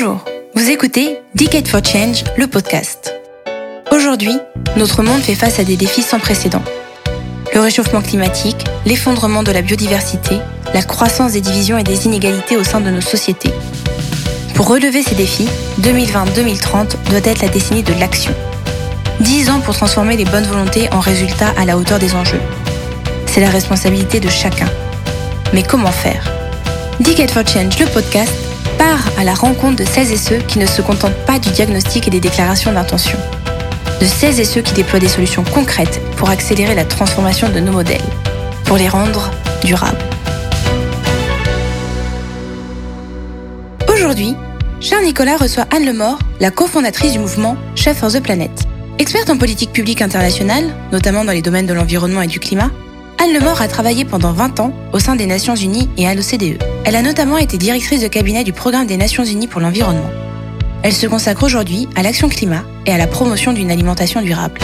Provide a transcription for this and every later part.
Bonjour, vous écoutez Decade for Change, le podcast. Aujourd'hui, notre monde fait face à des défis sans précédent. Le réchauffement climatique, l'effondrement de la biodiversité, la croissance des divisions et des inégalités au sein de nos sociétés. Pour relever ces défis, 2020-2030 doit être la décennie de l'action. 10 ans pour transformer les bonnes volontés en résultats à la hauteur des enjeux. C'est la responsabilité de chacun. Mais comment faire? Decade for Change, le podcast, part à la rencontre de celles et ceux qui ne se contentent pas du diagnostic et des déclarations d'intention. De celles et ceux qui déploient des solutions concrètes pour accélérer la transformation de nos modèles, pour les rendre durables. Aujourd'hui, Charles Nicolas reçoit Anne Lemort, la cofondatrice du mouvement Chef for the Planet. Experte en politique publique internationale, notamment dans les domaines de l'environnement et du climat, Anne Lemort a travaillé pendant 20 ans au sein des Nations Unies et à l'OCDE. Elle a notamment été directrice de cabinet du Programme des Nations Unies pour l'environnement. Elle se consacre aujourd'hui à l'action climat et à la promotion d'une alimentation durable.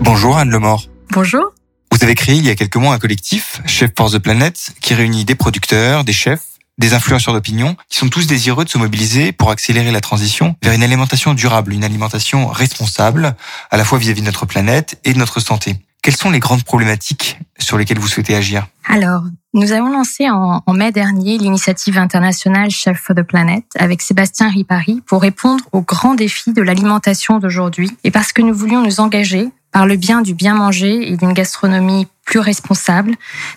Bonjour Anne Lemort. Bonjour. Vous avez créé il y a quelques mois un collectif, Chef for the Planet, qui réunit des producteurs, des chefs, des influenceurs d'opinion, qui sont tous désireux de se mobiliser pour accélérer la transition vers une alimentation durable, une alimentation responsable, à la fois vis-à-vis de notre planète et de notre santé. Quelles sont les grandes problématiques sur lesquelles vous souhaitez agir? Alors, nous avons lancé en, mai dernier l'initiative internationale Chef for the Planet avec Sébastien Ripari pour répondre aux grands défis de l'alimentation d'aujourd'hui. Et parce que nous voulions nous engager par le bien du bien manger et d'une gastronomie plus responsable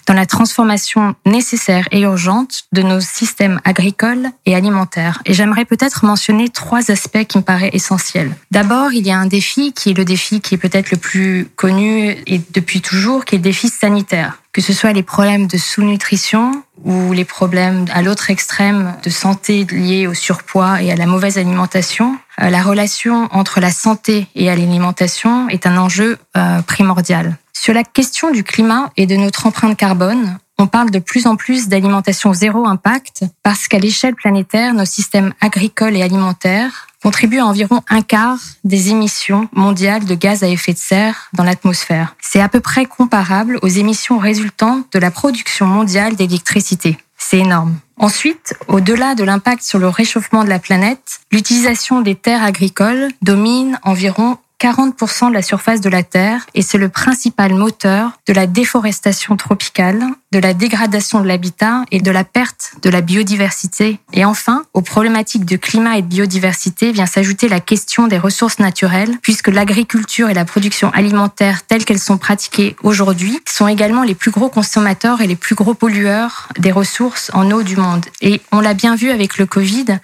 dans la transformation nécessaire et urgente de nos systèmes agricoles et alimentaires. Et j'aimerais peut-être mentionner trois aspects qui me paraissent essentiels. D'abord, il y a un défi qui est le défi qui est peut-être le plus connu et depuis toujours, qui est le défi sanitaire. Que ce soit les problèmes de sous-nutrition ou les problèmes à l'autre extrême de santé liés au surpoids et à la mauvaise alimentation, euh, la relation entre la santé et l'alimentation est un enjeu euh, primordial. Sur la question du climat et de notre empreinte carbone, on parle de plus en plus d'alimentation zéro impact parce qu'à l'échelle planétaire, nos systèmes agricoles et alimentaires contribuent à environ un quart des émissions mondiales de gaz à effet de serre dans l'atmosphère. C'est à peu près comparable aux émissions résultantes de la production mondiale d'électricité. C'est énorme. Ensuite, au-delà de l'impact sur le réchauffement de la planète, l'utilisation des terres agricoles domine environ 40% de la surface de la Terre et c'est le principal moteur de la déforestation tropicale, de la dégradation de l'habitat et de la perte de la biodiversité. Et enfin, aux problématiques de climat et de biodiversité vient s'ajouter la question des ressources naturelles, puisque l'agriculture et la production alimentaire telles qu'elles sont pratiquées aujourd'hui sont également les plus gros consommateurs et les plus gros pollueurs des ressources en eau du monde. Et on l'a bien vu avec le Covid,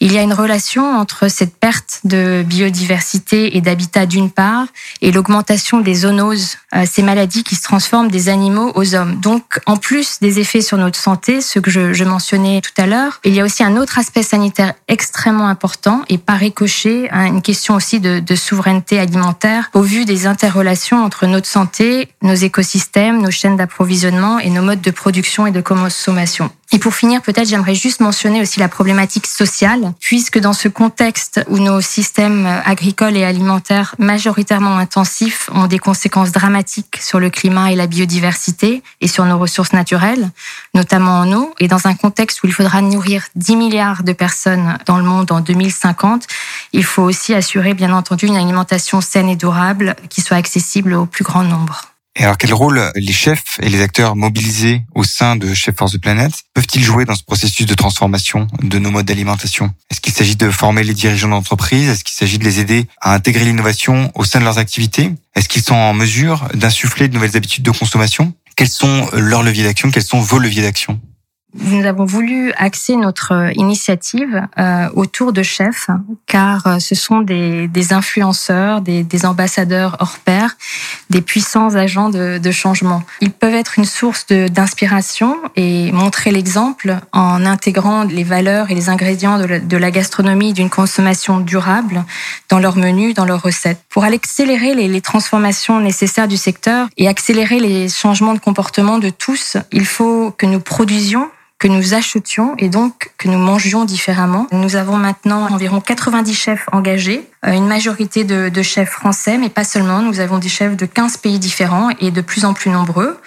il y a une relation entre cette perte de biodiversité et d'habitat d'une part et l'augmentation des zoonoses, euh, ces maladies qui se transforment des animaux aux hommes. Donc, en plus des effets sur notre santé, ce que je, je mentionnais tout à l'heure, il y a aussi un autre aspect sanitaire extrêmement important et par ricochet, hein, une question aussi de, de souveraineté alimentaire au vu des interrelations entre notre santé, nos écosystèmes, nos chaînes d'approvisionnement et nos modes de production et de consommation. Et pour finir, peut-être j'aimerais juste mentionner aussi la problématique sociale, puisque dans ce contexte où nos systèmes agricoles et alimentaires majoritairement intensifs ont des conséquences dramatiques sur le climat et la biodiversité et sur nos ressources naturelles, notamment en eau, et dans un contexte où il faudra nourrir 10 milliards de personnes dans le monde en 2050, il faut aussi assurer bien entendu une alimentation saine et durable qui soit accessible au plus grand nombre. Et alors, quel rôle les chefs et les acteurs mobilisés au sein de Chef Force the Planet peuvent-ils jouer dans ce processus de transformation de nos modes d'alimentation? Est-ce qu'il s'agit de former les dirigeants d'entreprise? Est-ce qu'il s'agit de les aider à intégrer l'innovation au sein de leurs activités? Est-ce qu'ils sont en mesure d'insuffler de nouvelles habitudes de consommation? Quels sont leurs leviers d'action? Quels sont vos leviers d'action? Nous avons voulu axer notre euh, initiative euh, autour de chefs, car euh, ce sont des, des influenceurs, des, des, ambassadeurs hors pair, des puissants agents de, de changement. Ils peuvent être une source d'inspiration et montrer l'exemple en intégrant les valeurs et les ingrédients de la, de la gastronomie d'une consommation durable dans leurs menus, dans leurs recettes. Pour accélérer les, les transformations nécessaires du secteur et accélérer les changements de comportement de tous, il faut que nous produisions que nous achetions et donc que nous mangions différemment. Nous avons maintenant environ 90 chefs engagés une majorité de, de chefs français, mais pas seulement. Nous avons des chefs de 15 pays différents et de plus en plus nombreux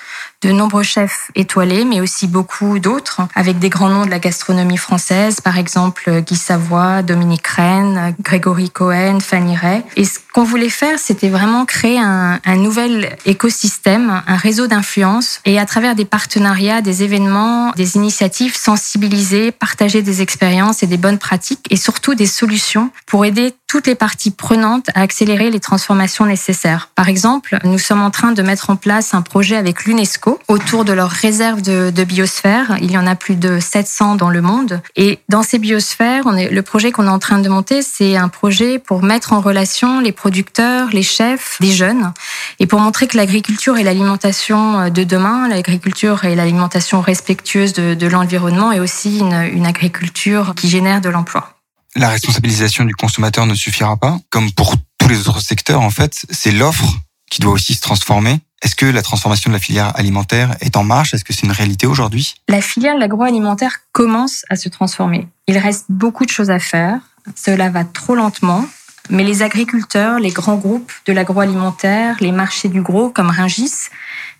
de nombreux chefs étoilés, mais aussi beaucoup d'autres, avec des grands noms de la gastronomie française, par exemple Guy Savoy, Dominique Rennes, Grégory Cohen, Fanny Ray. Et ce qu'on voulait faire, c'était vraiment créer un, un nouvel écosystème, un réseau d'influence, et à travers des partenariats, des événements, des initiatives, sensibiliser, partager des expériences et des bonnes pratiques, et surtout des solutions pour aider toutes les parties prenantes à accélérer les transformations nécessaires. Par exemple, nous sommes en train de mettre en place un projet avec l'UNESCO autour de leurs réserves de, biosphère. Il y en a plus de 700 dans le monde. Et dans ces biosphères, on est, le projet qu'on est en train de monter, c'est un projet pour mettre en relation les producteurs, les chefs, des jeunes, et pour montrer que l'agriculture et l'alimentation de demain, l'agriculture et l'alimentation respectueuse de, l'environnement, est aussi une agriculture qui génère de l'emploi la responsabilisation du consommateur ne suffira pas. Comme pour tous les autres secteurs, en fait, c'est l'offre qui doit aussi se transformer. Est-ce que la transformation de la filière alimentaire est en marche? Est-ce que c'est une réalité aujourd'hui? La filière de l'agroalimentaire commence à se transformer. Il reste beaucoup de choses à faire. Cela va trop lentement. Mais les agriculteurs, les grands groupes de l'agroalimentaire, les marchés du gros comme Ringis,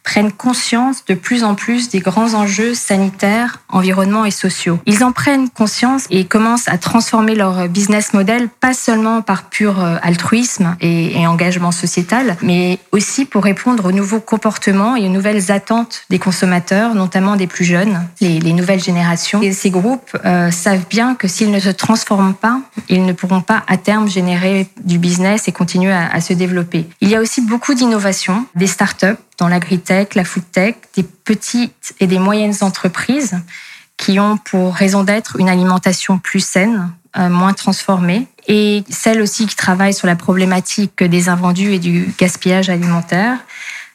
prennent conscience de plus en plus des grands enjeux sanitaires, environnement et sociaux. Ils en prennent conscience et commencent à transformer leur business model, pas seulement par pur euh, altruisme et, engagement sociétal, mais aussi pour répondre aux nouveaux comportements et aux nouvelles attentes des consommateurs, notamment des plus jeunes, les, les nouvelles générations. Et ces groupes euh, savent bien que s'ils ne se transforment pas, ils ne pourront pas à terme générer du business et continuer à, à se développer. Il y a aussi beaucoup d'innovations, des startups dans l'agritech, la foodtech, des petites et des moyennes entreprises qui ont pour raison d'être une alimentation plus saine, euh, moins transformée, et celles aussi qui travaillent sur la problématique des invendus et du gaspillage alimentaire.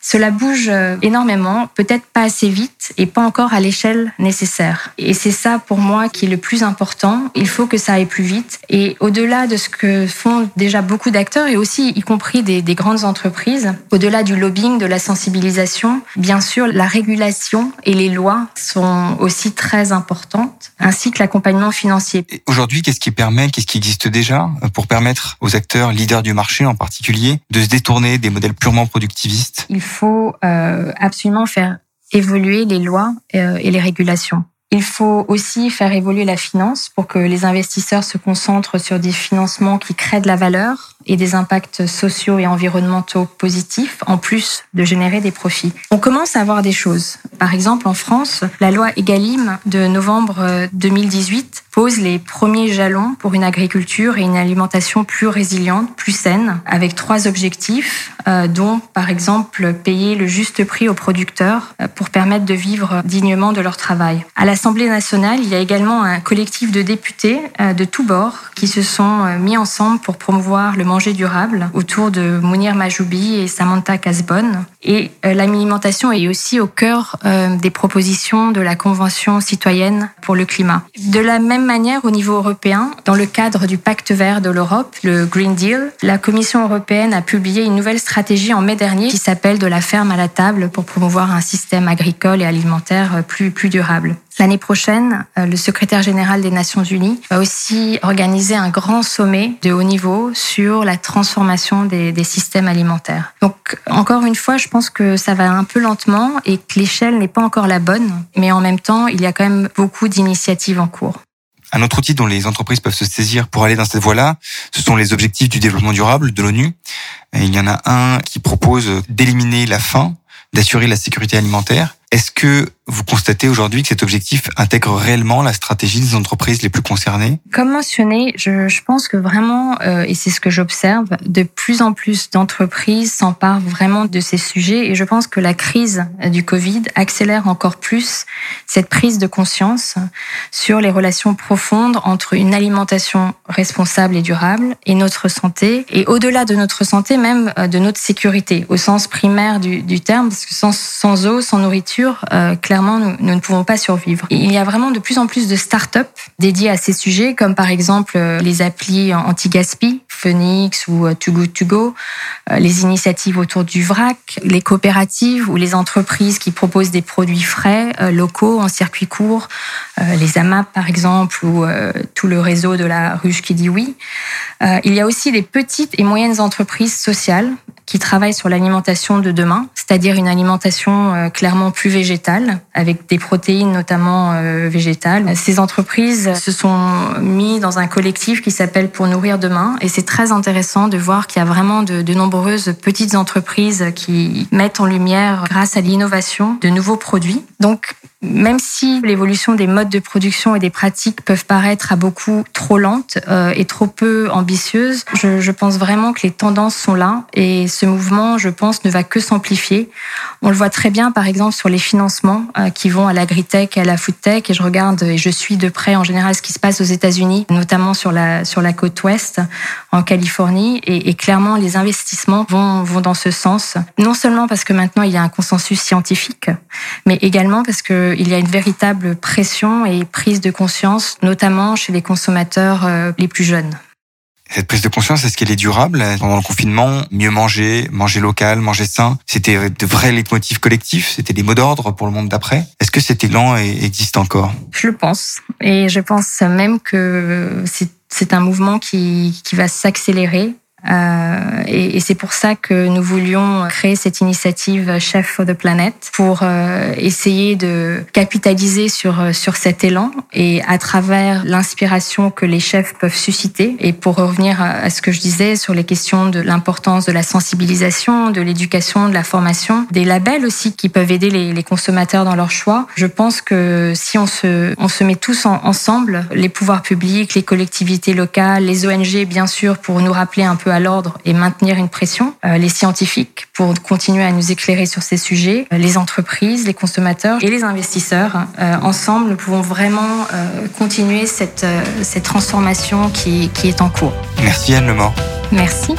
Cela bouge euh, énormément, peut-être pas assez vite et pas encore à l'échelle nécessaire. Et c'est ça pour moi qui est le plus important. Il faut que ça aille plus vite. Et au-delà de ce que font déjà beaucoup d'acteurs et aussi y compris des, des grandes entreprises, au-delà du lobbying, de la sensibilisation, bien sûr, la régulation et les lois sont aussi très importantes, ainsi que l'accompagnement financier. Aujourd'hui, qu'est-ce qui permet, qu'est-ce qui existe déjà pour permettre aux acteurs leaders du marché en particulier de se détourner des modèles purement productivistes? Il faut euh, absolument faire évoluer les lois euh, et les régulations. Il faut aussi faire évoluer la finance pour que les investisseurs se concentrent sur des financements qui créent de la valeur et des impacts sociaux et environnementaux positifs, en plus de générer des profits. On commence à voir des choses. Par exemple, en France, la loi Egalim de novembre 2018 pose les premiers jalons pour une agriculture et une alimentation plus résiliente, plus saine, avec trois objectifs, euh, dont par exemple payer le juste prix aux producteurs euh, pour permettre de vivre dignement de leur travail. À l'Assemblée nationale, il y a également un collectif de députés euh, de tous bords qui se sont euh, mis ensemble pour promouvoir le manger durable autour de Mounir Majoubi et Samantha Casbonne. Et euh, l'alimentation est aussi au cœur euh, des propositions de la Convention citoyenne pour le climat. De la même manière, au niveau européen, dans le cadre du pacte vert de l'Europe, le Green Deal, la Commission européenne a publié une nouvelle stratégie en mai dernier qui s'appelle De la ferme à la table pour promouvoir un système agricole et alimentaire plus, plus durable. L'année prochaine, le secrétaire général des Nations Unies va aussi organiser un grand sommet de haut niveau sur la transformation des, des systèmes alimentaires. Donc, encore une fois, je pense que ça va un peu lentement et que l'échelle n'est pas encore la bonne, mais en même temps, il y a quand même beaucoup d'initiatives en cours. Un autre outil dont les entreprises peuvent se saisir pour aller dans cette voie-là, ce sont les objectifs du développement durable de l'ONU. Il y en a un qui propose d'éliminer la faim, d'assurer la sécurité alimentaire. Est-ce que vous constatez aujourd'hui que cet objectif intègre réellement la stratégie des entreprises les plus concernées? Comme mentionné, je, pense que vraiment, euh, et c'est ce que j'observe, de plus en plus d'entreprises s'emparent vraiment de ces sujets et je pense que la crise du Covid accélère encore plus cette prise de conscience sur les relations profondes entre une alimentation responsable et durable et notre santé et au-delà de notre santé même de notre sécurité au sens primaire du, terme parce que sans, eau, sans nourriture, sûr, clairement, nous, ne pouvons pas survivre. il y a vraiment de plus en plus de start-up dédiées à ces sujets, comme par exemple les applis anti-gaspi, Phoenix ou Too Good To Go, les initiatives autour du vrac, les coopératives ou les entreprises qui proposent des produits frais, locaux, en circuit court, les AMAP par exemple, ou tout le réseau de la ruche qui dit oui. il y a aussi les petites et moyennes entreprises sociales qui travaillent sur l'alimentation de demain, c'est-à-dire une alimentation euh, clairement plus végétale, avec des protéines notamment euh, végétales. Ces entreprises se sont mis dans un collectif qui s'appelle Pour nourrir demain, et c'est très intéressant de voir qu'il y a vraiment de nombreuses petites entreprises qui mettent en lumière, grâce à l'innovation, de nouveaux produits. Donc, même si l'évolution des modes de production et des pratiques peuvent paraître à beaucoup trop lentes euh, et trop peu ambitieuses, je, je, pense vraiment que les tendances sont là et ce mouvement, je pense, ne va que s'amplifier. On le voit très bien, par exemple, sur les financements euh, qui vont à l'agritech et à la foodtech. Et je regarde et je suis de près en général ce qui se passe aux États-Unis, notamment sur la sur la côte ouest, en Californie. Et, et clairement, les investissements vont vont dans ce sens. Non seulement parce que maintenant il y a un consensus scientifique, mais également parce que il y a une véritable pression et prise de conscience, notamment chez les consommateurs euh, les plus jeunes. Cette prise de conscience, est-ce qu'elle est durable? Pendant le confinement, mieux manger, manger local, manger sain, c'était de vrais leitmotifs collectifs, c'était des mots d'ordre pour le monde d'après? Est-ce que cet élan existe encore? Je le pense. Et je pense même que c'est un mouvement qui, qui va s'accélérer euh, et, c'est pour ça que nous voulions créer cette initiative Chef for the Planet pour euh, essayer de capitaliser sur euh, sur cet élan et à travers l'inspiration que les chefs peuvent susciter. Et pour revenir à, ce que je disais sur les questions de l'importance de la sensibilisation, de l'éducation, de la formation, des labels aussi qui peuvent aider les, consommateurs dans leur choix. Je pense que si on se on se met tous en, ensemble, les pouvoirs publics, les collectivités locales, les ONG bien sûr, pour nous rappeler un peu à l'ordre et maintenir une pression, euh, les scientifiques pour continuer à nous éclairer sur ces sujets, euh, les entreprises, les consommateurs et les investisseurs. Euh, ensemble, nous pouvons vraiment continuer cette, cette transformation qui, qui est en cours. Merci Anne Lemort. Merci.